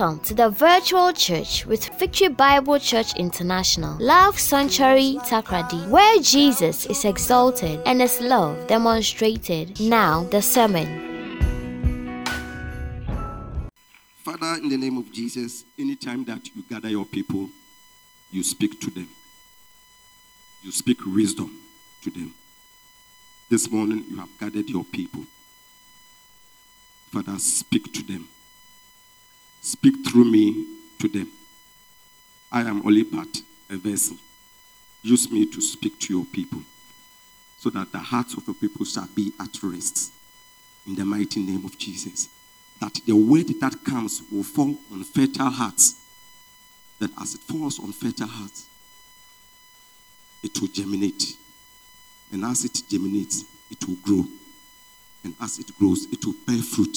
Welcome to the virtual church with Victory Bible Church International, Love Sanctuary Takoradi, where Jesus is exalted and his love demonstrated. Now, the sermon. Father, in the name of Jesus, anytime that you gather your people, you speak to them. You speak wisdom to them. This morning, you have gathered your people. Father, speak to them. Speak through me to them. I am only but a vessel. Use me to speak to your people so that the hearts of your people shall be at rest. In the mighty name of Jesus. That the word that comes will fall on fertile hearts. That as it falls on fertile hearts, it will germinate. And as it germinates, it will grow. And as it grows, it will bear fruit.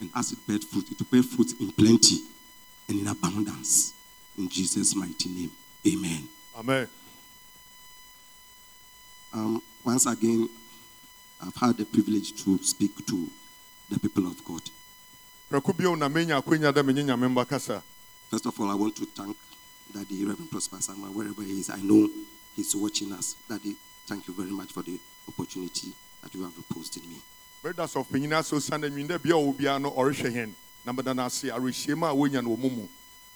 And as it bears fruit, it will bear fruit in plenty and in abundance. In Jesus' mighty name. Amen. Amen. Um, once again, I've had the privilege to speak to the people of God. prɛko na menya akwanya dɛ menye kasa First of all, I want to thank Daddy Reverend Prosper Sama, wherever he is. I know he's watching us. Daddy, thank you very much for the opportunity that you have reposed in me. Bredas of so sane nwin dɛ bia ɔwɔ biara no ɔrehwɛ hɛn na meda no ase awerɛhyiam a wonya no wɔ mu mu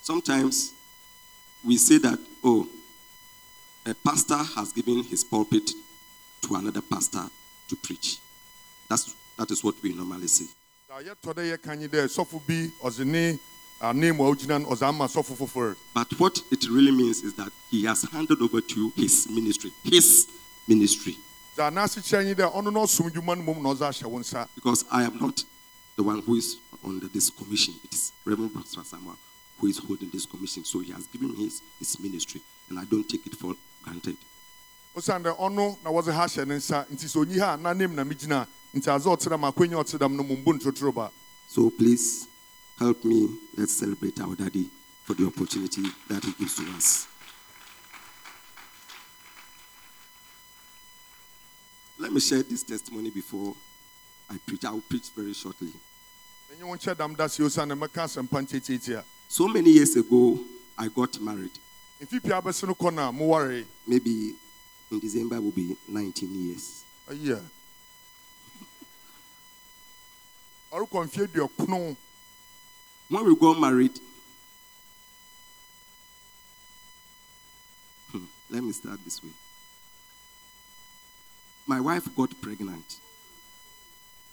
Sometimes we say that, oh, a pastor has given his pulpit to another pastor to preach. That's, that is what we normally say. da yɛtɔ dɛ yɛka nye dɛ sɔfo bi ɔdze ne ane mu a ogyina no ɔdze ama sɔfo foforɔ But what it really means is that he has handed over to you his ministry, his ministry. Dza n'ase kyerɛ nye dɛ ɔno na ɔsom dwuma no mom na ɔdze ahyɛ wo nsa Because I am not the one who is under this commission. It is Reverend Pastor Samuel who is holding this commission. So he has given me his, his ministry, and I don't take it for granted. osiane ɔno na wɔdze ha hyɛ ne nsa nti sɛ onyi ha na na megyina nti adze a ɔtena akwanya a ɔtedam no mumbu ntotoro So please help me. Let's celebrate our daddy for the opportunity that he gives to us. Me share this testimony before I preach. I will preach very shortly. So many years ago, I got married. mfi pii abɛse no kɔ na mowaree Maybe in December will be 19 years. mfeɛ aduɔkono When we got married, Hmm, let me start this way. My wife got pregnant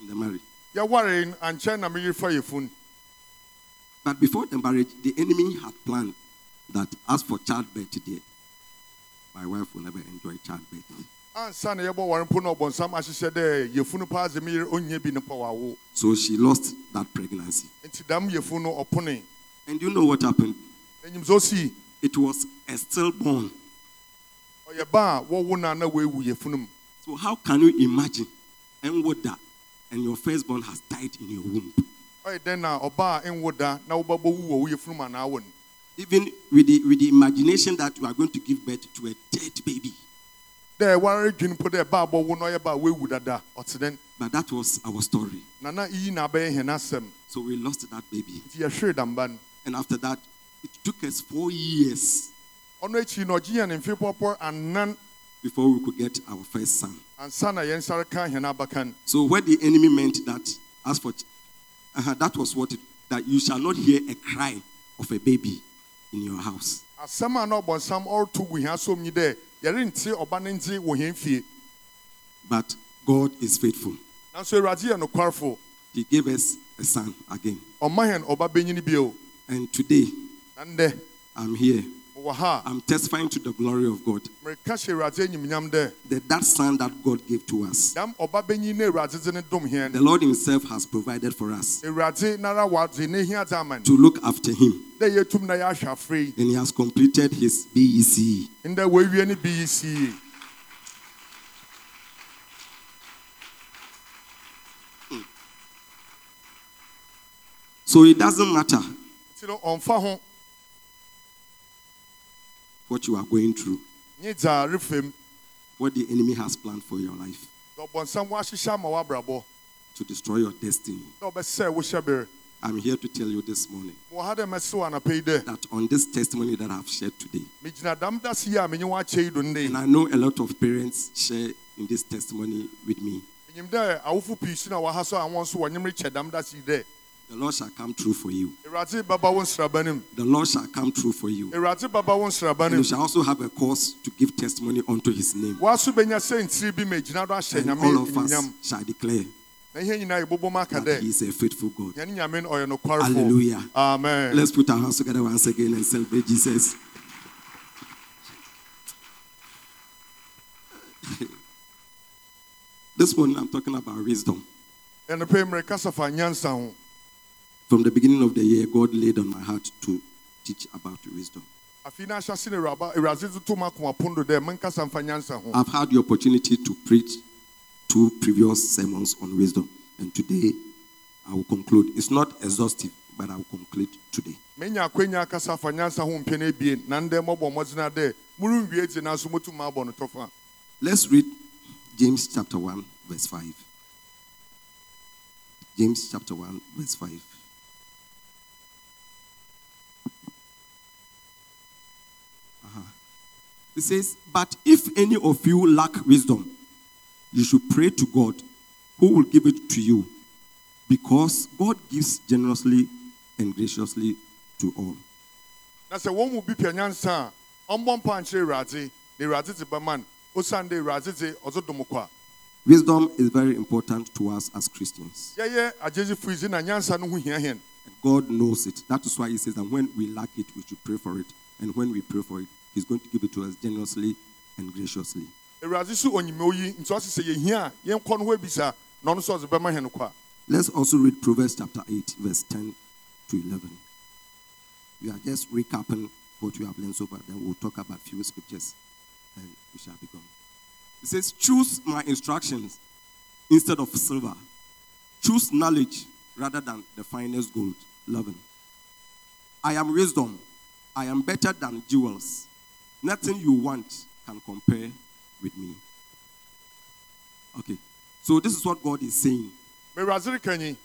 in the marriage. yɛwaree no ankyɛn na meyere fa yɛfun But before the marriage, the enemy had planned that as for childbirth, dear, my wife will never enjoy childbirth. ansa na yɛbɔ ware mpo na ɔbɔnsam ahyehyɛ dɛ yɛfunu paa dze meyere ɔnyɛ bi no pa wawo So she lost that pregnancy. nti dam yɛfunu no ɔpone And you know what happened? enyim sɛ osii It was a stillborn. Ɔyɛ ba a wɔwo no a na wɔawu yɛfunu mu So how can you imagine? And what that? And your firstborn has died in your womb. ɔyɛ dɛn na ɔba a ɛnwo da na wobɛbɔ wu wɔ wo yɛfunu mu anaa wo no Even with the with the imagination that you are going to give birth to a dead baby. dɛ ware dwene mpo dɛ ba a bɔwo no ɔyɛ ba a wɔawu dada But that was our story. na na iyi na abɛyɛ hɛn asɛm So we lost that baby. nti yɛhwere damba no And after that, it took us four years ɔno akyi no ɔgye yɛn ne mfe pɔpɔ anan before we could get our first son. ansa na yɛn nsare ka hɛn abakan So what the enemy meant that as for uh that was what it, that you shall not hear a cry of a baby in your house. asɛm a na ɔbɔnsam ɔreto gu hia som nyi dɛ yɛrente ɔba no nte wɔ hɛn fie But God is faithful. nanso awurade yɛ nokwarfo He gave us a son again. ɔma hɛn ɔba bɛnyini bio And today I'm here. Mowɔ ha a I'm testifying to the glory of God. mereka hyɛ awurade anyimnyam dɛ That that son that God gave to us. dam ɔba bɛnyin na awurade dze ne dom hɛn The Lord Himself has provided for us awurade nara wadze ne hia dze ama no to look after Him. dɛ yɛtum na yɛahwɛ afrɛ yi And He has completed His BEC. ndɛ wɔawie ne bi yi sie hmm. So it doesn't matter nti no ɔmfa ho what you are going through, nye dza refem what the enemy has planned for your life. Dɛ ɔbɔnsam wahyehyɛ ama w'abrabɔ. To destroy your destiny. dɛ ɔbɛsɛe wo hyɛber. I'm here to tell you this morning wɔ ha dɛ mɛse wɔ anapa yi dɛ. that on this testimony that I've shared today, megyina dam da se yi a menye wɔ akyɛ yi do nde and I know a lot of parents share in this testimony with me, menyim dɛ awofo pii so na wɔha so a wɔn nso wɔnyem rekyɛ dam da se yi dɛ the Lord shall come true for you. awurade bɛba wo nsraba nim The Lord shall come true for you. awurade bɛba wo nsraba And you shall also have a cause to give testimony unto his name. wɔaso bɛnya sɛntiri bi ma gyina do ahyɛ And all of us shall declare na ihe nyinaa yɛbobɔ mu aka that he is a faithful God. yɛne nyame no ɔyɛ nokwarefo Hallelujah. amen Let's put our hands together once again and celebrate Jesus. this morning I'm talking about wisdom. From the beginning of the year, God laid on my heart to teach about wisdom. afei na ahyɛ se ne awuraba awurade toto mu akoma pondo dɛ menkasa mfa nyansa ho I've had the opportunity to preach two previous sermons on wisdom, and today I will conclude. It's not exhaustive, but I will conclude today. menya akwanya akasa fa ho mpɛ no abien na ndɛ mmɔbɔ mmɔdena dɛ morenwie gye nanso motum abɔ no tɔfa Let's read James chapter 1, verse 5. James chapter 1, verse 5. It says, But if any of you lack wisdom, you should pray to God, who will give it to you, because God gives generously and graciously to all. na sɛ wɔn mu bi pɛ nyansa a ɔmmɔ mpa nkyerɛ awurade na awurade te bɛma no osiane dɛ awurade te ɔdze dom kɔ a Wisdom is very important to us as Christians. yɛyɛ agyegyefo yi dze na nyansa no ho hia hɛn And God knows it. That is why He says that when we lack it, we should pray for it. And when we pray for it, He's going to give it to us generously and graciously. awurade so onyime oyi nti ɔse sɛ yɛhia a yɛnkɔ no hɔ abisa na ɔno nso ɔdze bɛma hɛn kɔ a Let's also read Proverbs chapter 8, verse 10 to 11. We are just recapping what we have learned so far. Then we'll talk about few scriptures and we shall be gone. It says, Choose my instructions instead of silver. Choose knowledge rather than the finest gold. 11. I am wisdom. I am better than jewels. Nothing you want can compare with me. Okay. So this is what God is saying. ma awurade reka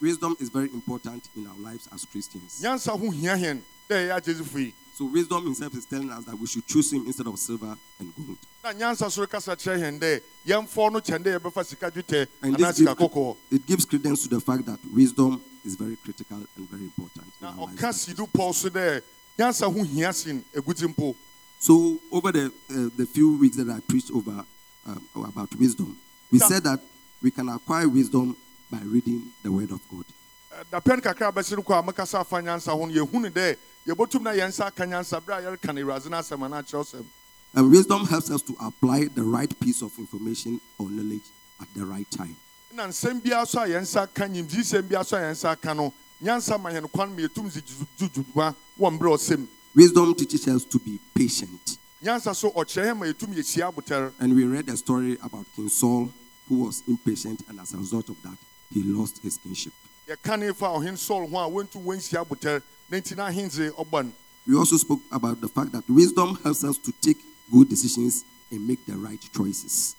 Wisdom is very important in our lives as Christians. nyansa ho hia hɛn dɛ ɛyɛ agyegyefo yi So wisdom himself is telling us that we should choose him instead of silver and gold. na nyansa so rekasa kyerɛ hɛn dɛ yɛmfɔ no kyɛn dɛ yɛbɛfa sika dwetɛ And this gives, it gives credence to the fact that wisdom is very critical and very important. In our lives ɔka as sidu Christians. pɔw so dɛ nyansa ho hia sen agudzi mpo So over the uh, the few weeks that I preached over uh, about wisdom, we said that we can acquire wisdom by reading the Word of God. dapɛn kakra a bɛsi no kɔ a mekasa afa nyansa ho no yɛhunu dɛ yɛbɛtum na yɛn nsa aka nyansa berɛ a yɛreka no awurade no asɛm anaa kyerɛwsɛm And wisdom helps us to apply the right piece of information or knowledge at the right time. Na nsɛm biara so a yɛn nsa aka nyimgyisɛm biara so a yɛn nsa aka no nyansa ma yɛn kwan ma yɛtum dze dwudwuma wɔ mberɛ a ɔsɛm Wisdom teaches us to be patient. nyansa so ɔkyerɛ yɛn ma yɛtum yɛhyia abotɛr And we read a story about King Saul who was impatient, and as a result of that, he lost his kingship. yɛka ne fa ɔhen sɔl ho a wɔntum wɔnhyia abotɛr na nti na ahengye ɔbɔ no We also spoke about the fact that wisdom helps us to take good decisions and make the right choices.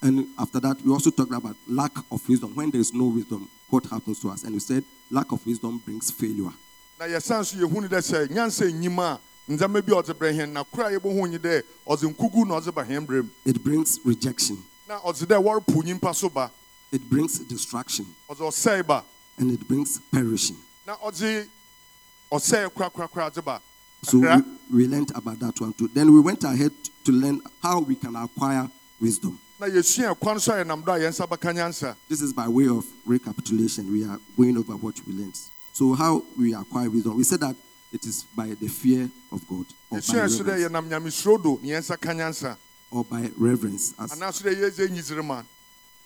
And after that, we also talked about lack of wisdom. When there is no wisdom, what happens to us? And we said lack of wisdom brings failure. na yɛsan so yɛhunu dɛ sɛ nyansa nyim a ndzɛmba bi a ɔdze brɛ hɛn na kora a yɛbɛhu nye dɛ ɔdze nkugu na ɔdze ba hɛn berɛm It brings rejection, na ɔdze dɛ wɔrepo nyimpa so ba it brings destruction, ɔdze ɔsɛe ba and it brings perishing. na ɔdze ɔsɛe korakorakora dze ba So we, Kakra. we learned about that one too. Then we went ahead to learn how we can acquire wisdom. Na yɛsua kwan so a yɛnam do a yɛn nsa bɛka nyansa This is by way of recapitulation. We are going over what we learned. So, how we acquire wisdom? We said that it is by the fear of God, or by yɛsua so dɛ reverence, yɛnam nyamesuro do ne yɛn nsa ka nyansa or by reverence. As, anaa so dɛ yɛdze nyiziri ma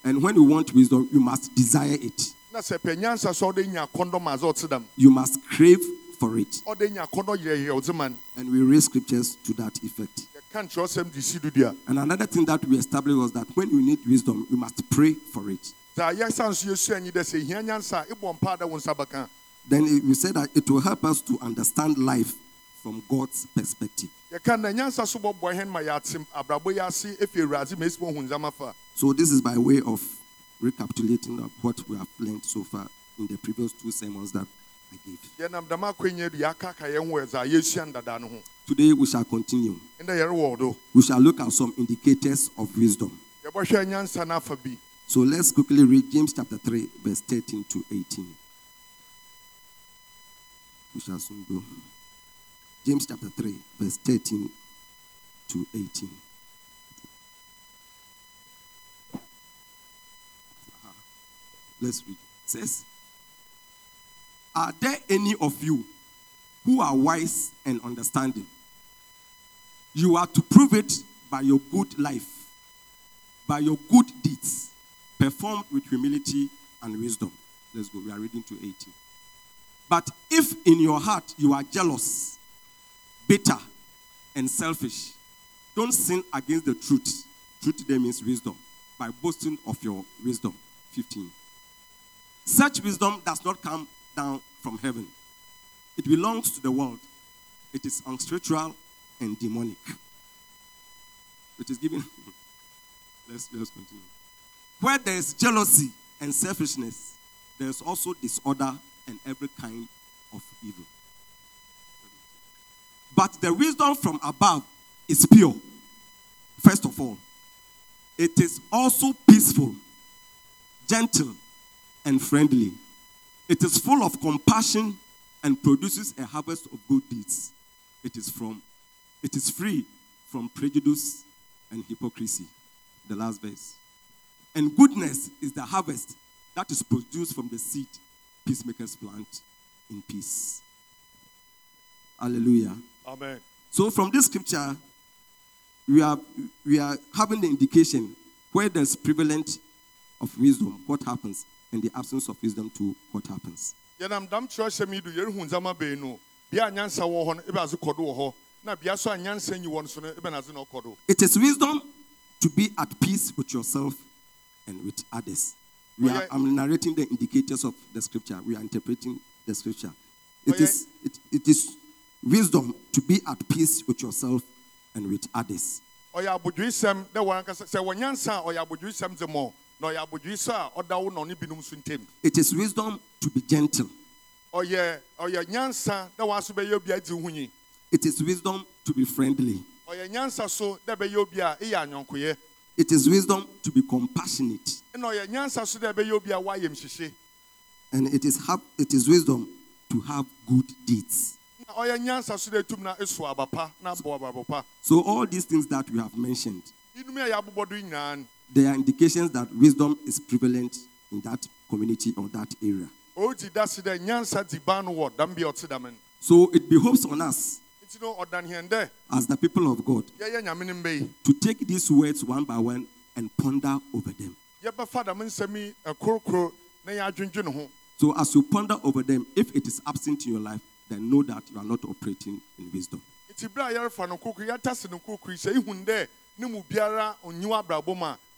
and when you want wisdom, you must desire it. na sɛ pɛ nyansa so a ɔde nya akɔndɔ ma adze ɔtse dam You must crave for it. ɔde nya akɔndɔ yɛyɛ ɔdze ma no And we read scriptures to that effect. Yɛka nkyerɛwsɛm de si do dua And another thing that we established was that when you need wisdom, you must pray for it. dza yɛsan so yɛsua nyi dɛ sɛ hia nyansa a ibɔ mpa da wo nsa bɛka Then we said that it will help us to understand life from God's perspective. yɛka na nyansa so bɔboa hɛn ma yɛate abrabɔ yi ase efi awurade ma esi wɔn hu ndzɛmba fa So this is by way of recapitulating of what we have learned so far in the previous two sermons that I gave. yɛnam dɛm akwanya do yɛakaka yɛn ho ɛdze a yɛsua ndada no ho Today we shall continue. do We shall look at some indicators of wisdom. yɛbɛhwɛ nyansa no afa bi So let's quickly read James chapter 3, verse 13 to 18. We shall soon go. James chapter 3, verse 13 to 18. Uh-huh. Let's read. It says, Are there any of you who are wise and understanding? You are to prove it by your good life by your good deeds performed with humility and wisdom. Let's go. We are reading to 18. But if in your heart you are jealous, bitter, and selfish, don't sin against the truth. Truth today means wisdom by boasting of your wisdom. 15. Such wisdom does not come down from heaven, it belongs to the world. It is unspiritual and demonic. It is given. Let's, let's continue. Where there is jealousy and selfishness, there is also disorder and every kind of evil. But the wisdom from above is pure. First of all, it is also peaceful, gentle, and friendly. It is full of compassion and produces a harvest of good deeds. It is from it is free from prejudice and hypocrisy the last verse. And goodness is the harvest that is produced from the seed peacemakers plant in peace. Hallelujah. amen So from this scripture, we are we are having the indication where there's prevalent of wisdom, what happens, and the absence of wisdom to what happens. yɛnam kyerɛhyɛm yi do yɛrehu ndzɛmba beenu bea a nyansa wɔ hɔ no ebe adze kɔ wɔ hɔ na bea so a nyi wɔ no so no ebe na na ɔkɔ It is wisdom to be at peace with yourself and with others. We are. I'm narrating the indicators of the scripture. We are interpreting the scripture. It is it, it is wisdom to be at peace with yourself and with others. ɔyɛ abodwoesɛm dɛ wɔn ankasa sɛ wɔ a ɔyɛ abodwoesɛm dze mɔ na ɔyɛ abodwoesɛ a ɔda wo na ɔne binom so ntam It is wisdom to be gentle. ɔyɛ ɔyɛ nyansa dɛ wɔn aso bɛyɛ obi a edzi ho nyi It is wisdom to be friendly. ɔyɛ nyansa so dɛ bɛyɛ obi a It is wisdom to be compassionate. ɛna nyansa so dɛ bɛyɛ obi a And it is, it is wisdom to have good deeds. so dɛ etum na esu aba na abɔ aba So, all these things that we have mentioned, inum a yɛabobɔ do nyinaa no they are indications that wisdom is prevalent in that community or that area. ɔregye da se dɛ nyansa di ban no wɔ dam bia ɔte dam no So, it behoves on us nti no ɔdan hɛn dɛ as the people of God yɛyɛ nyame no mbɛ yi to take these words one by one and ponder over them. yɛbɛfa dam nsɛm yi ɛkorokoro eh, na yɛadwendwene ho So, as you ponder over them, if it is absent in your life, then know that you are not operating in wisdom.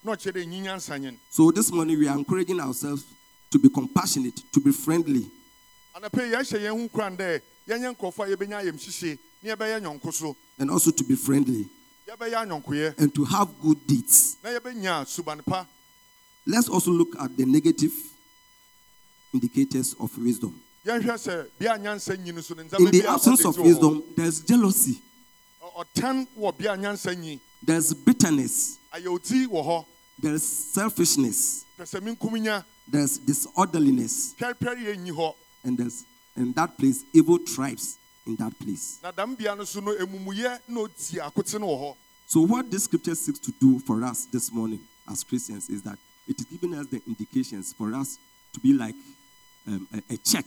Nti bere a yɛrefa no kokoro yɛatase no kokoro yi, sɛ ihun dɛ ne mu biara onyiwa abrabɔ mu a na ɔkyerɛ dɛ nyi nyansa nyen. So, this morning we are encouraging ourselves to be compassionate, to be friendly, anapɛ yi yɛhyɛ yɛn ho kuran dɛ yɛnyɛ nkurɔfoɔ a yɛbɛnya ayamhyehye na yɛbɛyɛ nyɔnko so and also to be friendly, and to have good deeds. na yɛbɛnya suban pa. Let's also look at the negative indicators of wisdom. yɛnhwɛ sɛ bea a nyansa nyi no so no In the absence of gye wɔ hɔ. wisdom, there's jealousy, Ɔ- ɔtan wɔ bea a nyansa nyi. There's bitterness, ayɛwoti wɔ hɔ there's selfishness, pɛ sɛ menkum there's disorderliness, pɛrepɛre yɛ nyi hɔ and there's in that place evil tribes in that place. na dam bea no so no emumuyɛ na oti akote no wɔ hɔ So, what this scripture seeks to do for us this morning as Christians is that it is giving us the indications for us to be like um, a, a check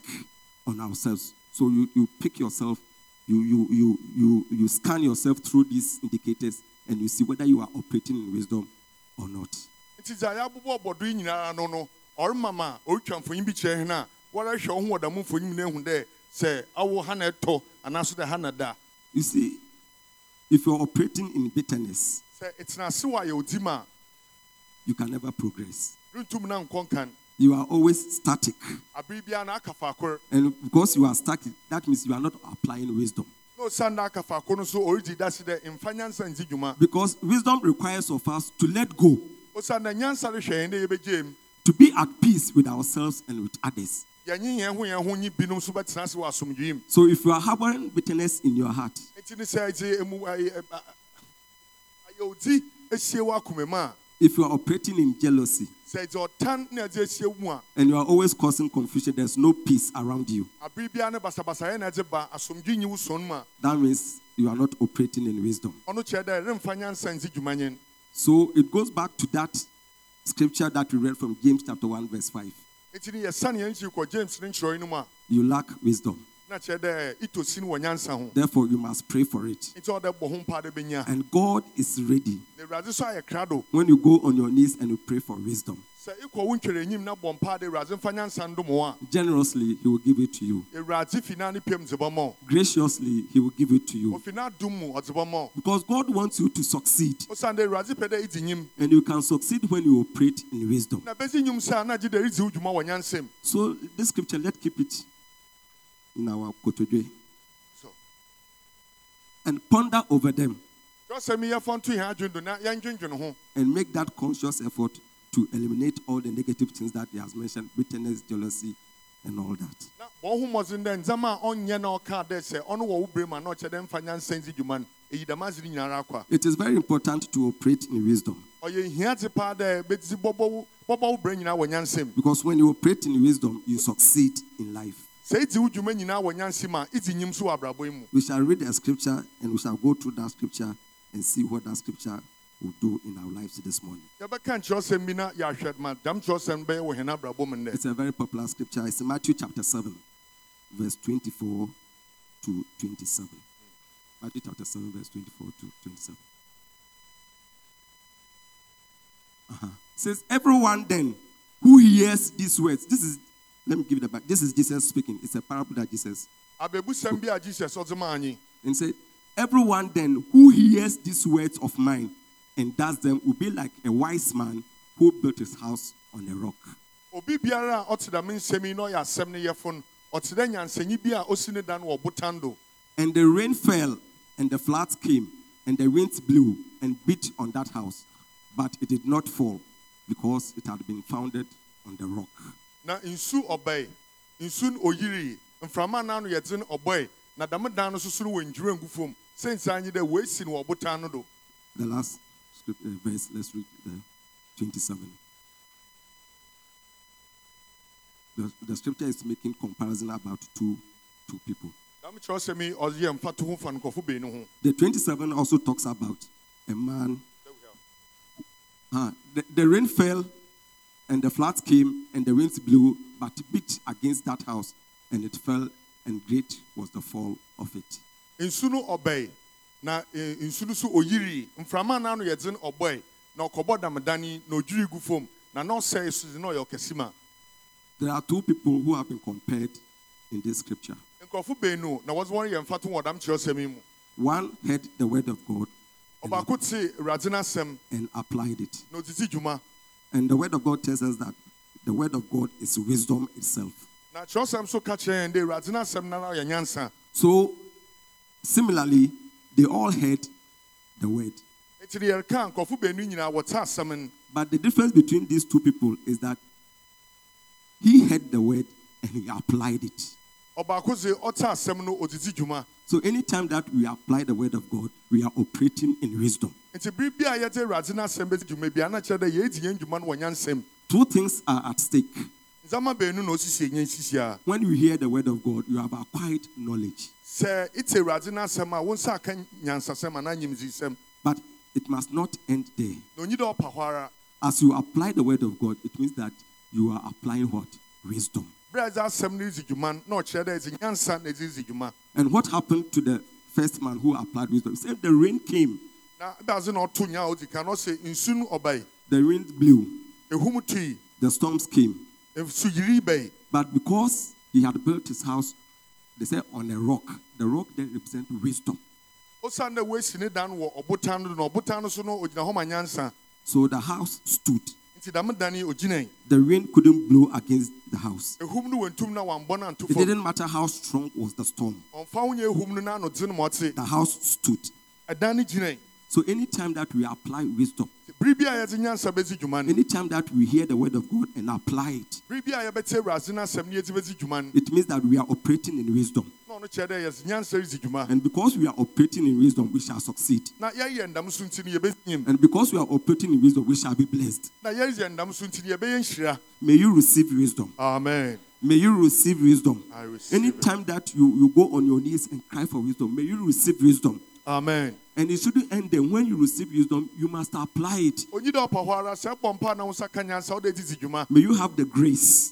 on ourselves. So, you, you pick yourself, you, you, you, you, you scan yourself through these indicators, and you see whether you are operating in wisdom or not. dza yɛabobɔ ɔbɔdo no no ɔrema ma ɔretwa mfonyin bi kyerɛ hene a wɔrehwɛ wo ho wɔ dam mfonyin mu no ahu dɛ sɛ awo ha na ɛtɔ anaaso dɛ ha na da You see, if you're operating in bitterness, ase wɔ ayɛwodi mu you can never progress. rentum na nkɔ nkan You are always static. abere biara na And because you are static, that means you are not applying wisdom. Because wisdom requires of us to let go, to be at peace with ourselves and with others. So if you are harboring bitterness in your heart, if you are operating in jealousy, sɛ gye ɔtan ne ɛdze ahyia wo mu a and you are always causing confusion, there's no peace around you. abere biara ne basabasayɛ na ɛdze ba asomdwee nyi wo son mu a That means you are not operating in wisdom. ɔno kyerɛ dɛ remfa nyansa nsi dwuma nyen So it goes back to that scripture that we read from James chapter 1, verse 5. nti ne yɛsane yɛn nkyi kɔ james ne nkyerɛw no mu a You lack wisdom. Na kyerɛ dɛ itosi no wɔ nyansa ho Therefore, you must pray for it. nti ɔdɛ bɔ ho mpa de bɛnya And God is ready na awurade so ayɛ krado when you go on your knees and you pray for wisdom. sɛ ikɔ wo ntwɛrɛ enyim na bɔ mpa de awurade mfa nyansa ndom wo a Generously, He will give it to you. awurade fi na ne pam dze bɛma wo Graciously, He will give it to you. ofi na dom mu ɔdze bɛma wo Because God wants you to succeed. osiane dɛ awurade pɛ dɛ idzi nyim And you can succeed when you operate in wisdom. na bɛsi nyim sɛ a na gye dɛ idzi wo dwuma wɔ nyansam So, this scripture, let's keep it in our kotodwe. So. And ponder over them. Kyerɛsɛm yi yɛfa nto yɛn adwene do na yɛndwendwene ho and make that conscious effort to eliminate all the negative things that He has mentioned bitterness, jealousy, and all that. na bɔ ho mmɔdzen dɛ ndzɛma a ɔnyɛ na ɔkaa dɛ sɛ ɔno wɔ wo berɛ mu a na ɔkyɛ dɛ mfa nyansa nsi dwuma no ɛyi dɛm ase no nyinara akɔ a It is very important to operate in wisdom. Ɔyɛ hiadze paa dɛ bɛdzi bɔbɔ wo bɔbɔ wo berɛ nyinaa wɔ nyansam because when you operate in wisdom, you succeed in life. Sɛ idzi wo dwuma nyinaa wɔ nyansam a idzi nyim so wɔ abrabɔ yi mu We shall read a scripture and we shall go through that scripture and see what that scripture will do in our lives this morning. yɛbɛka nkyerɛwsɛm bi na yɛahwɛ ma dam kyerɛwsɛm bɛyɛ wɔ hɛn abrabɔ mu nnɛ It's a very popular scripture. It's in Matthew chapter 7, verse 24 to 27. Matthew chapter 7, verse 24 to 27. Uh-huh. Says, Everyone then who hears these words, this is, let me give it a back. This is Jesus speaking. It's a parable that Jesus. abɛbusɛm bi a jesus ɔdze maa anyi And said, Everyone then who hears these words of mine and does them will be like a wise man who built his house on a rock. obi biara a ɔte dɛm nsɛm yi na ɔyɛ asɛm no yɛfo no ɔte dɛ nyansanyi bi a osi ne dan wɔ botan do And the rain fell, and the floods came, and the winds blew and beat on that house. But it did not fall, because it had been founded on the rock. Na nsu ɔbɛe nsu no oyiri mframa n'ano yɛdze no ɔbɔe na dɛm dan no soso no wɔ ndwira ngu fam sɛnsa nye dɛ woesi no wɔ botan no do The last script, uh, verse, let's read the 27. The, the scripture is making comparison about two, two people. dɛm kyerɛwsɛm yi ɔyɛ mfa to ho fa nkurɔfo beenu ho The 27 also talks about a man. Ah, the, the rain fell, and the floods came, and the winds blew, but beat against that house, and it fell, and great was the fall of it. nsu no ɔbɛe na eh, nsu no so oyiri. Mframa n'ano yɛdze no ɔbɔe na ɔkɔbɔ damdani na odwiri gu fam na so dze na ɔyɛ ɔkɛse ma There are two people who have been compared in this scripture. nkurɔfo beenu na wɔdze wɔn yɛ mfa to wɔ dam kyerɛwsɛm yi mu. One heard the word of God ɔbaako te awurade no and applied it. na ɔdzidzi dwuma And the word of God tells us that the word of God is wisdom itself. so ka kyerɛ yɛn dɛ awurade no asɛm nara yɛ nyansa So, similarly, they all heard the word. nti de yɛreka nkurɔfo beenu nyinaa wɔte asɛm no But the difference between these two people is that he heard the word and he applied it. Ɔbaako dze ɔte asɛm no ɔdzidzi dwuma So, anytime that we apply the word of God, we are operating in wisdom. nti bere bi a yɛdze awurade no asɛm bɛdzi dwuma bi ana kyerɛ dɛ yɛdzi yɛn dwuma no wɔ nyansam Two things are at stake. ndzɛmba beenu na osisi yɛn sisi a When you hear the word of God, you have acquired knowledge. sɛ ite awurade no asɛm a wo nsa aka nyansasɛm anaa nyimdzisɛm But it must not end there. na onyi dɛ ɔpa hɔ ara As you apply the word of God, it means that you are applying what? Wisdom. Bere a ɛdze asɛm no redzi dwuma no na ɔkyerɛ dɛ ɛdze nyansa na ɛdze redzi dwuma And what happened to the first man who applied wisdom? He said the rain came, na ɛbɛadze na ɔto nya a ɔdzi kan na ɔsɛ nsu no ɔbae the wind blew, the storms came. nsu yiri bɛe But because he had built his house, they said on a rock. The rock then represents wisdom. osiane dɛ woesi ne dan wɔ ɔbotan no do na ɔbotan no so no ogyina hɔ ma nyansa So the house stood. Nti dɛm dan yi ogyinae The rain couldn't blow against the house. ehum no wɔntum na wambɔ no anto It didn't matter how strong was the storm. ɔmfa wo nyɛ ehum no n'ano dze no ma ɔte The house stood. Ɛdan no gyinae So anytime that we apply wisdom, bere bi a yɛdze nyansa bɛdzi dwuma no anytime that we hear the word of God and apply it, bere bi a yɛbɛte awurade no asɛm no yɛdze bɛdzi dwuma no it means that we are operating in wisdom. na ɔno kyerɛ dɛ yɛdze nyansa redzi dwuma And because we are operating in wisdom, we shall succeed. na yɛyɛ ndam so nti no yɛbɛnyim And because we are operating in wisdom, we shall be blessed. na yɛyɛ ndam so nti no yɛbɛyɛ nhyira May you receive wisdom. amen May you receive wisdom. Receive it. Anytime that you, you go on your knees and cry for wisdom, may you receive wisdom. amen And it shouldn't end there. When you receive wisdom, you must apply it. onyi dɛ ɔpa hɔ ara sɛ ɛbɔ mpa na wo nsa ka nyansa wode dzidzi dwuma May you have the grace.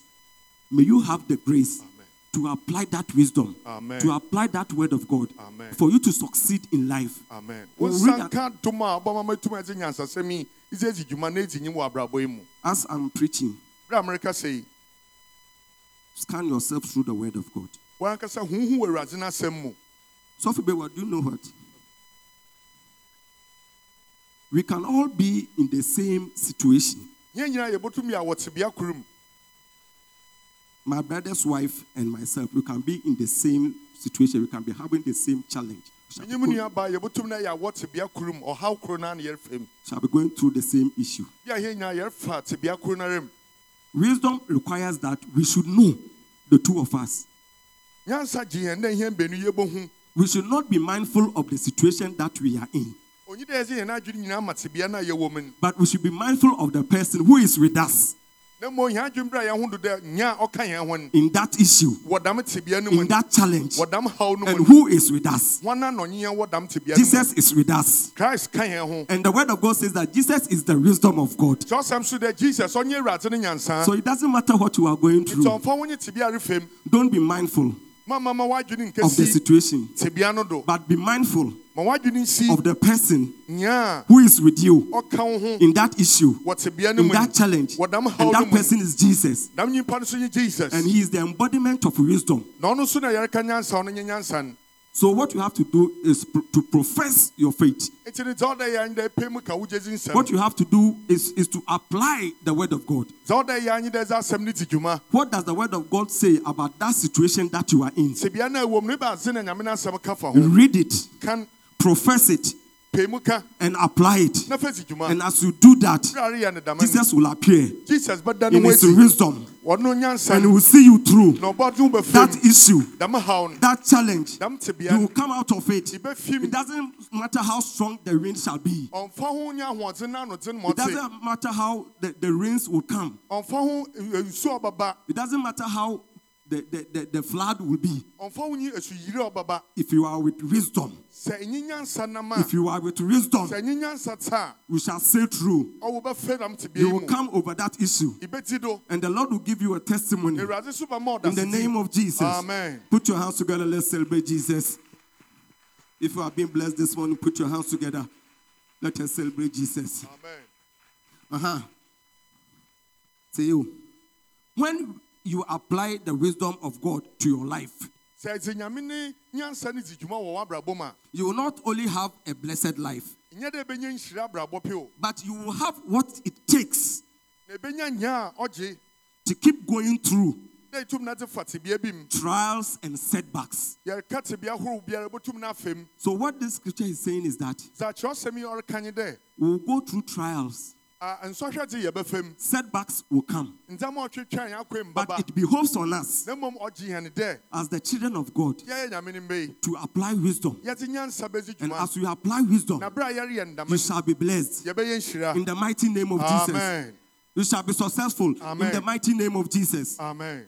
May you have the grace amen to apply that wisdom, Amen. to apply that word of God, Amen. for you to succeed in life. amen We'll wo read nsa that- nka dom a ɔbɛma matumi adze nyansasɛm yi idze adzi dwuma na edzi nyim wɔ abrabɔ yi mu As I'm preaching, berɛ a mereka sɛ yi scan yourself through the word of God. woankasa huhu wɔ awurade no asɛm mu So, do you know what? We can all be in the same situation. yɛn nyinaa yɛbɛtumi a wɔte bea koro mu My brother's wife and myself, we can be in the same situation. We can be having the same challenge. We Shall be, menye mu go- nuaba yɛbɛtumi na yɛ a wɔte bea koro mu ɔhaw koro no a na yɛrefa mu shall be going through the same issue. bi a yɛn nyinaa yɛrefa te bea koro no ara mu Wisdom requires that we should know the two of us. nyansa gye yɛn dɛ yɛn baanu yɛbɛhu We should not be mindful of the situation that we are in, onyi dɛ yɛdze yɛn adwene nyinaa ma te bea no a yɛwɔ mu no. But we should be mindful of the person who is with us. Na mmom yɛn adwene berɛ a yɛn ho do dɛ nya a ɔka yɛn ho no in that issue, wɔ dam te bea no mu in that challenge, wɔ dam haw no mu and who is with us. hwan na nɔnye yɛn wɔ dam te bea no mu Jesus is with us. christ ka yɛn ho. And the word of God says that Jesus is the wisdom of God. so dɛ jesus ɔnyɛ awurade no nyansaa So it doesn't matter what you are going through, ɔmfa wo nye te bea refam don't be mindful. mama ma w'adwene of the situation, te bea do but be mindful ma w'adwene nsi of the person who is with you ɔka wo ho in that issue, wɔ te bea no in that challenge. And that person is Jesus. dam nyimpa no so nye jesus And he is the embodiment of wisdom. Na ɔno nso na yɛreka nyansa ɔno nye nyansa no So what you have to do is pro- to profess your faith. nti ne dza ɔda yɛ dɛ pɛ mu ka wo gyedzi nsɛm What you have to do is, is to apply the word of God. dza ɔda yɛ anyi dɛ dza asɛm no di dwuma What does the word of God say about that situation that you are in? te bea no a ɛwɔ mu no baadze na nyame no asɛm ka fa ho Read it, Can profess it, pɛ mu ka and apply it. na fa di dwuma And as you do that, berɛ a reyɛ no dama no Jesus will appear. Jesus no in his wisdom. And he will see you through na ɔbɔdwe wo bɛfam that issue, dam haw no that challenge. You will come out of it. It doesn't matter how strong the wind shall be. ɔmfa ho nyɛ ahoɔdzen na anodzen ma It doesn't matter how the, the rains will come. eh, ɔbɛba It doesn't matter how the, the, the, the flood will be. ɔmfa ho nyi asuyiri a ɔbɛba If you are with wisdom, sɛ ɛnyi nyansa nam a if you are with wisdom, sɛ ɛnyi nyansa tsa you shall say through. a ɔwo bɛfɛ dam te bea You will come over that issue. And the Lord will give you a testimony. awurade so bɛma ɔda In the name of Jesus. Amen. Put your hands together. Let's celebrate Jesus. If you have been blessed this morning, put your hands together. Let us celebrate Jesus. amen Uh huh. Say you. When you apply the wisdom of God to your life, sɛ ɛdze nyame ne nyansa no dzi dwuma wɔ w'abrabɔ mu a you will not only have a blessed life, ɛnyɛ dɛ ɛbɛnya nhyira abrabɔ pe o but you will have what it takes na ɛbɛnya nya a ɔgye to keep going through na ɛtum na dze fa tebea bi mu trials and setbacks. yɛreka tebea ahorow biara ɛbɛtum no afam So, what this scripture is saying is that sɛ akyerɛwsɛm yi ɔreka we will go through trials, a- nsɔhwɛ dze yɛbɛfam setbacks will come, ndzɛma a ɔtwetwa yɛn akɔe but it behoves on us na mmom ɔgye yɛn dɛ as the children of God yɛyɛ nyame no mbɛyi to apply wisdom. yɛdze nyansa bɛdzi And as we apply wisdom, na berɛ a yɛreyɛ ndama you shall be blessed in the mighty name of Jesus. amen You shall be successful in the mighty name of Jesus. amen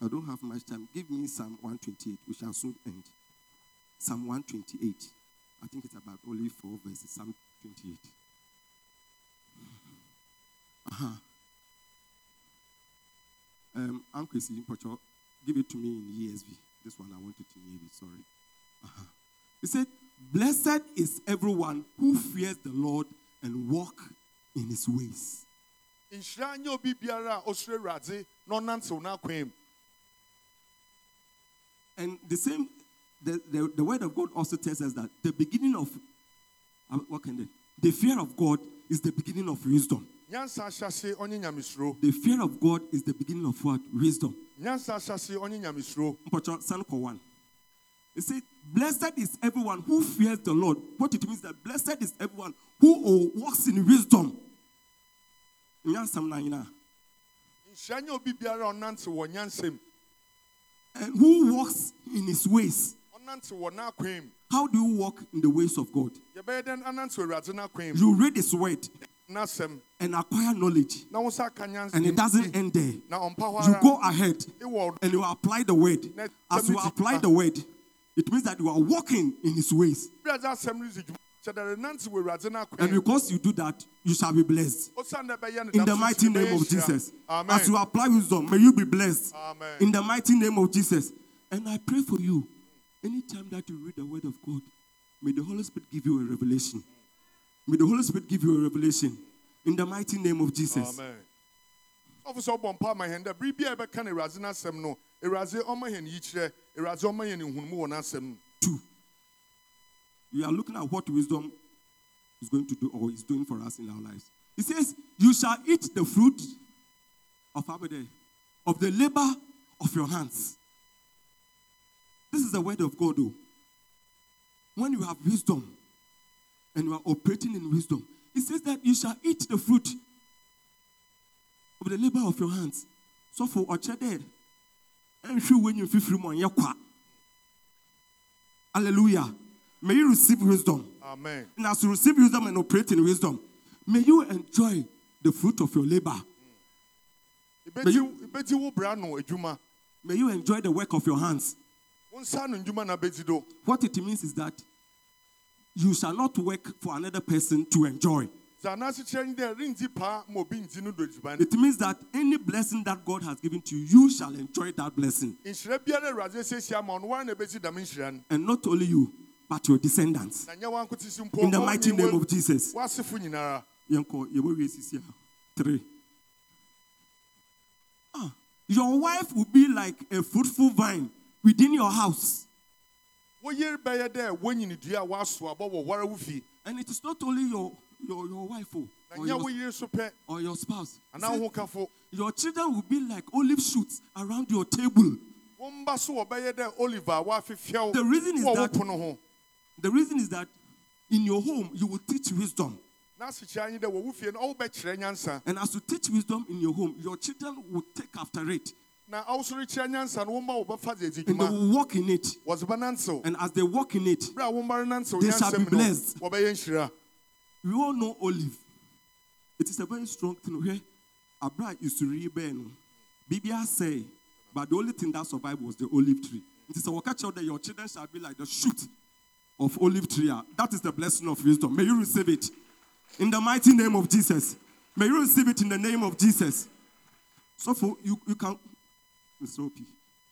I don't have much time. Give me Psalm 128. We shall soon end. Psalm 128. I think it's about only four verses. Psalm 28. Uh-huh. Um, Uncle. Pocho, give it to me in ESV. This one I wanted to hear it. Sorry. Uh-huh. He said, Blessed is everyone who fears the Lord and walk in his ways. nhyira nyɛ obi biara a ɔsoro awurade na ɔnantew n'akwan mu And the same, the, the, the word of God also tells us that the beginning of, uh, what can they, the fear of God is the beginning of wisdom. nyansa ahyɛse ɔnye nyamesuro The fear of God is the beginning of what? Wisdom. nyansa ahyɛse ɔnye nyamesuro Mpacho, San ko one. It said, Blessed is everyone who fears the Lord. What it means that blessed is everyone who walks in wisdom. Nyansam na nyina. nhyira nyɛ obi biara a ɔnante wɔ nyansɛm And who walks in his ways. Ɔnante wɔ n'akwan mu How do you walk in the ways of God? yɛbɛyɛ dɛn anante wɔ awurade n'akwan mu You read his word and acquire knowledge, na wo nsa aka nyansa and it doesn't end there. na ɔmpa hɔ You go ahead and you apply the word. As you apply the word, it means that you are walking in his ways. wiadze asɛm no dzi dwuma kyɛ dɛ renante wɔ awurade n'akwan And because you do that, you shall be blessed. osiane dɛ ɛbɛyɛ no In the mighty name of. Jesus. Amen. As you apply wisdom, may you be blessed. Amen. In the mighty name of Jesus. And I pray for you. Anytime that you read the word of God, may the Holy Spirit give you a revelation. May the Holy Spirit give you a revelation. In the mighty name of Jesus. Amen. ɔfo sɛ ɔbɔ mpa ama yɛn dɛ bere bia ɛbɛka no awurade n'asɛm no awurade ɔma yɛn yikyerɛ awurade ɔma yɛn nhunumu wɔ n'asɛm mu Two. We are looking at what wisdom is going to do or is doing for us in our lives. He says, You shall eat the fruit of Abede, of the labor of your hands. This is the word of God, though. When you have wisdom and you are operating in wisdom, it says that you shall eat the fruit of the labor of your hands. So for Ochede, and sure when you feel free, Hallelujah. May you receive wisdom. amen And as you receive wisdom and operate in wisdom, may you enjoy the fruit of your labor. Ibɛti ibɛti wo bra no adwuma May you enjoy the work of your hands. Wo nsa no ndwuma na bɛti do What it means is that you shall not work for another person to enjoy. sɛ anaase kyerɛ ne dɛ rendi paa ma obi nti no do aduban It means that any blessing that God has given to you, you shall enjoy that blessing. nhyira biara awurade asiesie ama wo no woara na ɛbɛsi dam nhyira no And not only you, but your descendants. na nyɛ wankote si mpo In the mighty name of Jesus. w'asefo nyinara Yɛnkɔ, yɛbɔ wie sisi ha. Three. Ah, your wife will be like a fruitful vine within your house. wo yere bɛyɛ dɛ woanyini dua a woaso abɔ wɔ wara wo fie And it is not only your, your, your wife oh, or, your, or your spouse. anaa Say, wo ho kafo your children will be like olive shoots around your table. wo mba so wɔbɛyɛ dɛ olive a woafefɛw The reason is that- The reason is that in your home, you will teach wisdom. na asekyerɛ nye dɛ wɔ wo fie no ɔwobɛkyerɛ nyansa And as you teach wisdom in your home, your children will take after it. Na ɔwosoro kyerɛ nyansa no wo mma wɔbɛfa dze adzi And they will walk in it. And as they walk in it, berɛ a wo mma They shall be blessed. we all know olive. It is a very strong thing. Okay? Abra used to Ben. Bibia say, but the only thing that survived was the olive tree. It is a catch out that your children shall be like the shoot of olive tree. Ah, that is the blessing of wisdom. May you receive it in the mighty name of Jesus. May you receive it in the name of Jesus. So for you, you can, OP,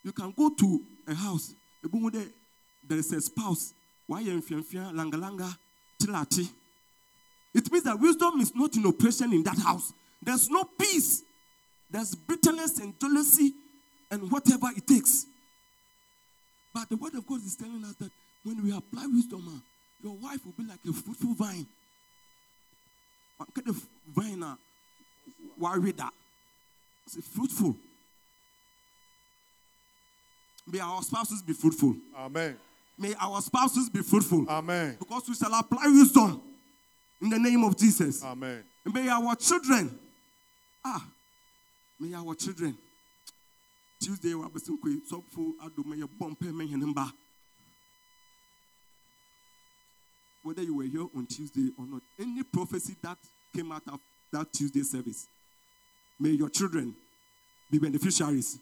you can go to a house. there- is a spouse. Why you langa langa tilati. It means that wisdom is not in operation in that house. There's no peace. There's bitterness and jealousy and whatever it takes. But the word of God is telling us that when we apply wisdom, ah, your wife will be like a fruitful vine. What kind of vine? ah, Why read that? It's fruitful. May our spouses be fruitful. amen May our spouses be fruitful. amen Because we shall apply wisdom in the name of Jesus. amen And may our children, ah, may our children, Tuesday, we have some quick, so for I do may a bump me number. Whether you were here on Tuesday or not, any prophecy that came out of that Tuesday service, may your children be beneficiaries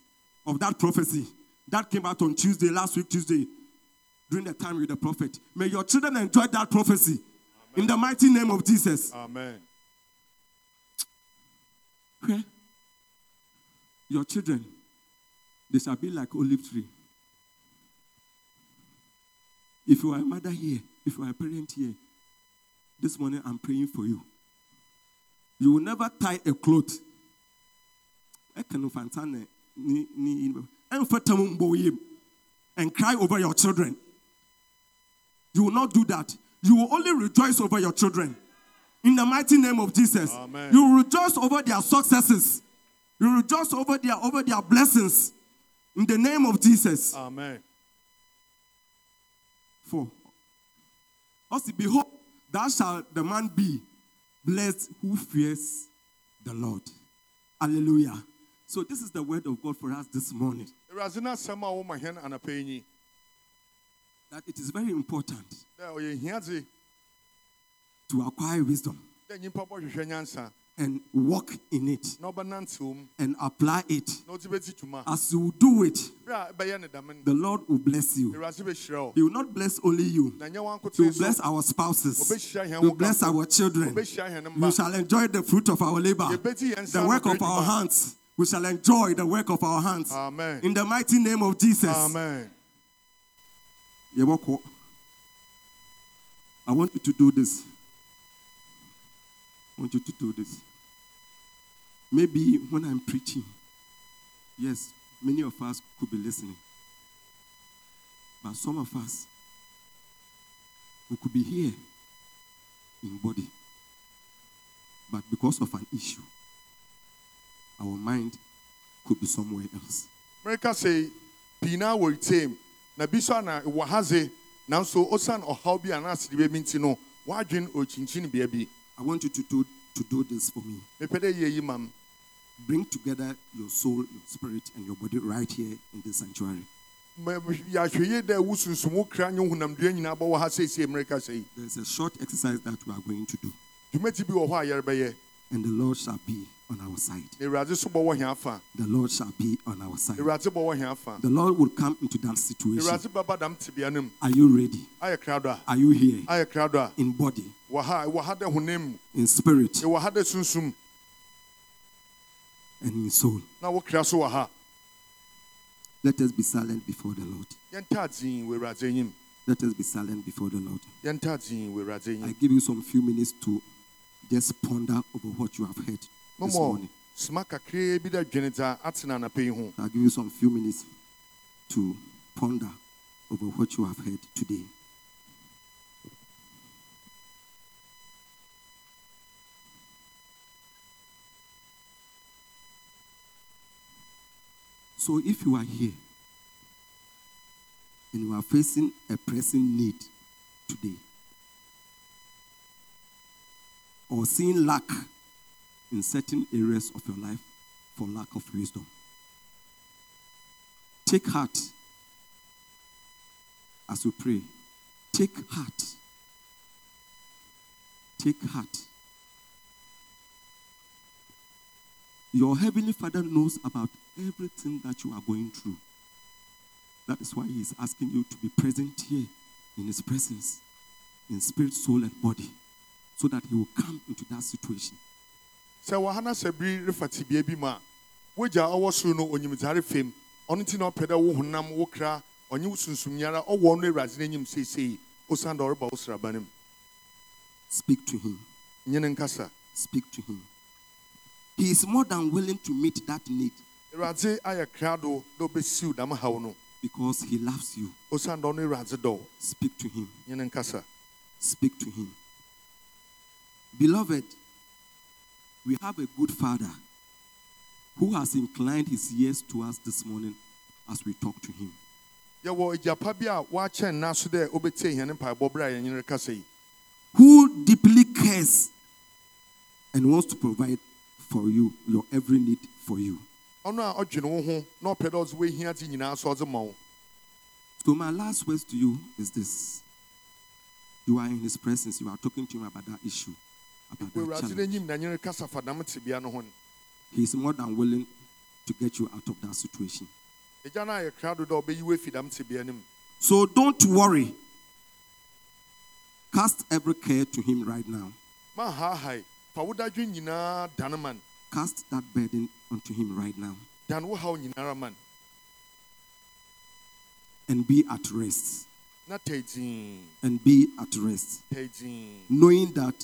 of that prophecy that came out on Tuesday, last week, Tuesday, during the time with the prophet. May your children enjoy that prophecy in the mighty name of Jesus. amen Okay? Your children, they shall be like olive tree. If you are a mother here, if you are a parent here, this morning I'm praying for you. You will never tie a cloth. And cry over your children. You will not do that. You will only rejoice over your children. In the mighty name of Jesus. Amen. You will rejoice over their successes. You will rejoice over their over their blessings. In the name of Jesus. amen 4. Also, behold, thou shall the man be blessed who fears the Lord. Hallelujah. So, this is the word of God for us this morning. Awurade no asɛm a woma hɛn anapa yi nyi. That it is very important dɛ ɔyɛ hiadze to acquire wisdom dɛ nyimpa bɔhwehwɛ nyansa. and walk in it na ɔbɛnantew mu. and apply it. na ɔdze bɛdzi dwuma. As you do it, berɛ a ɛbɛyɛ ne dɛm no the Lord will bless you. awurade bɛhyira wo. He will not bless only you, He will bless our spouses, He will bless our children. We shall enjoy the fruit of our labor, yɛbɛdi yɛn nsa the work of our hands. We shall enjoy the work of our hands. amen In the mighty name of Jesus. amen I want you to do this. I want you to do this. Maybe when I'm preaching, yes, many of us could be listening. But some of us, we could be here in body. But because of an issue, our mind could be somewhere else. mereka sɛ pii naa wɔ retam na bi so ana wɔ ha dze nanso osiane ɔhaw bi anaasɛ de bɛbi nti no woadwen ɔkyinkyini bea bi I want you to do, to do this for me. mepɛ dɛ yie yi ma m Bring together your soul, your spirit, and your body right here in this sanctuary. Ma- yɛahwɛ yie dɛ wo sunsum wo kra ne wo honamdua nyinaa bɛwɔ ha seesie mmereka sɛ yi There's a short exercise that we are going to do, dwumati bi wɔ hɔ a yɛrebɛyɛ and the Lord shall be on our side. na awurade so bɔwɔ hɛ afa The Lord shall be on our side. awurade bɔwɔ hɛ afa The Lord will come into that situation. awurade bɛba dam tebea no mu Are you ready? ayɛ krado a Are you here ayɛ krado a in body, wɔ ha wɔ ha dɛ honam mu in spirit, ɛwɔ ha dɛ and in soul? na wo kra so wɔ Let us be silent before the Lord. yɛntaa dzin wɔ awurade anyim Let us be silent before the Lord. yɛntaa dzin wɔ awurade I give you some few minutes to just ponder over what you have heard this mmɔ morning. soma kakraa bi dɛ dwene dza atena anapa yi ho I'll give you some few minutes to ponder over what you have heard today. So, if you are here and you are facing a pressing need today, or seeing lack in certain areas of your life for lack of wisdom, take heart as we pray. Take heart. Take heart. Your heavenly Father knows about everything that you are going through. That is why He is asking you to be present here in His presence, in spirit, soul, and body, so that He will come into that situation. Sɛ wɔ ha na sɛ biri refa tebea bi mu a wogya ɔwɔ soro no onyimdzare fam ɔno nti na ɔpɛ dɛ wo honam wo kra ɔnye wo sunsum nyara ɔwɔ no awurade no anyim seesei osiane dɛ ɔreba wo sraba no mu Speak to Him. nye ne nkasa Speak to Him. He is more than willing to meet that need awurade ayɛ krado dɛ ɔbɛsiw dam haw no because He loves you. osiane dɛ ɔno awurade dɔ Speak to Him. nye ne nkasa Speak to Him. Beloved, we have a good Father who has inclined His ears to us this morning as we talk to Him. yɛwɔ agyapa bi a wakyɛn na so dɛ ɔbɛtie hɛn mpaebɔ berɛ a yɛnyene rekasa yi. Who deeply cares and wants to provide for you your every need for you. ɔno a ɔdwene wo ho na ɔpɛ dɛ ɔdze woahia dze nyinaa so ɔdze So, my last words to you is this. You are in His presence, you are talking to Him about that issue, about wɔ that awurade no challenge. anyim na nyene kasa fa dam tebea no ho no He is more than willing to get you out of that situation. agya no ayɛ krado dɛ ɔbɛyi wo afi dam tebea no mu So don't worry. Cast every care to Him right now. mahaahae fa wo dadwe nyinaa dane ma no Cast that burden onto Him right now dane wo haw nyinara ma no and be at rest. na tai dzin And be at rest, knowing that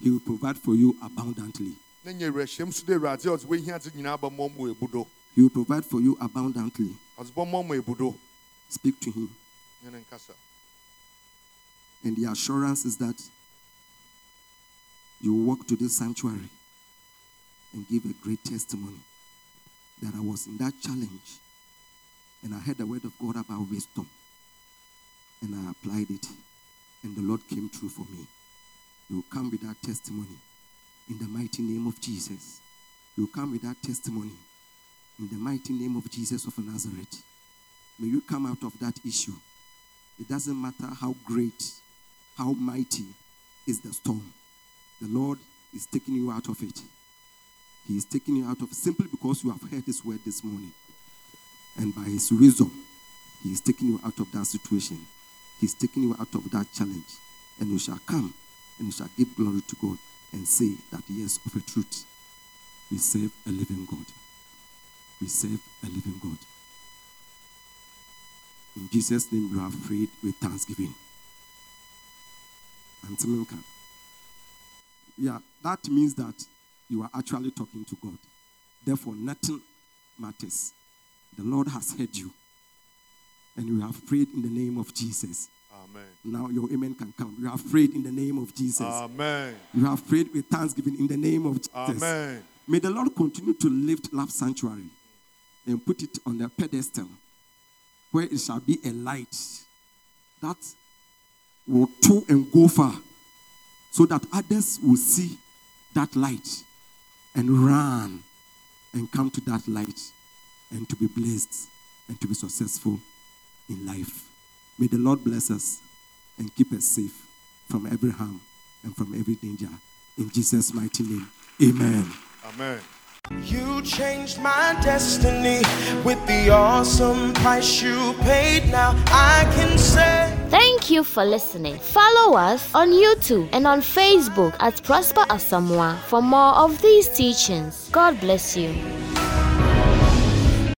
He will provide for you abundantly. na nya awurahyɛm so dɛ awurade a ɔdze woahia dze nyinaa bɛmmɔ mu ebudo He will provide for you abundantly. ɔdze bɛmmɔ mu ebudo Speak to Him. ne ne nkasa And the assurance is that you will walk to this sanctuary and give a great testimony that I was in that challenge and I heard the word of God about wisdom. and I applied it, and the Lord came through for me. You will come with that testimony in the mighty name of Jesus. You will come with that testimony in the mighty name of Jesus of Nazareth. May you come out of that issue. It doesn't matter how great, how mighty is the storm. The Lord is taking you out of it. He is taking you out of simply because you have heard His word this morning. And by His wisdom, He is taking you out of that situation. He's taking you out of that challenge. And you shall come and you shall give glory to God and say that, yes, of a truth, we serve a living God. We serve a living God. In Jesus' name, you have prayed with thanksgiving. Antiminka. Yeah, that means that you are actually talking to God. Therefore, nothing matters. The Lord has heard you. And you have prayed in the name of Jesus. Amen. Now your amen can come. You have prayed in the name of Jesus. Amen. You have prayed with thanksgiving in the name of Jesus. Amen. May the Lord continue to lift Love Sanctuary and put it on a pedestal where it shall be a light that will to and go far so that others will see that light and run and come to that light and to be blessed and to be successful in life. May the Lord bless us and keep us safe from every harm and from every danger. In Jesus' mighty name, amen. Amen. You changed my destiny with the awesome price you paid. Now I can say. Thank you for listening. Follow us on YouTube and on Facebook at Prosper Asamoah for more of these teachings. God bless you.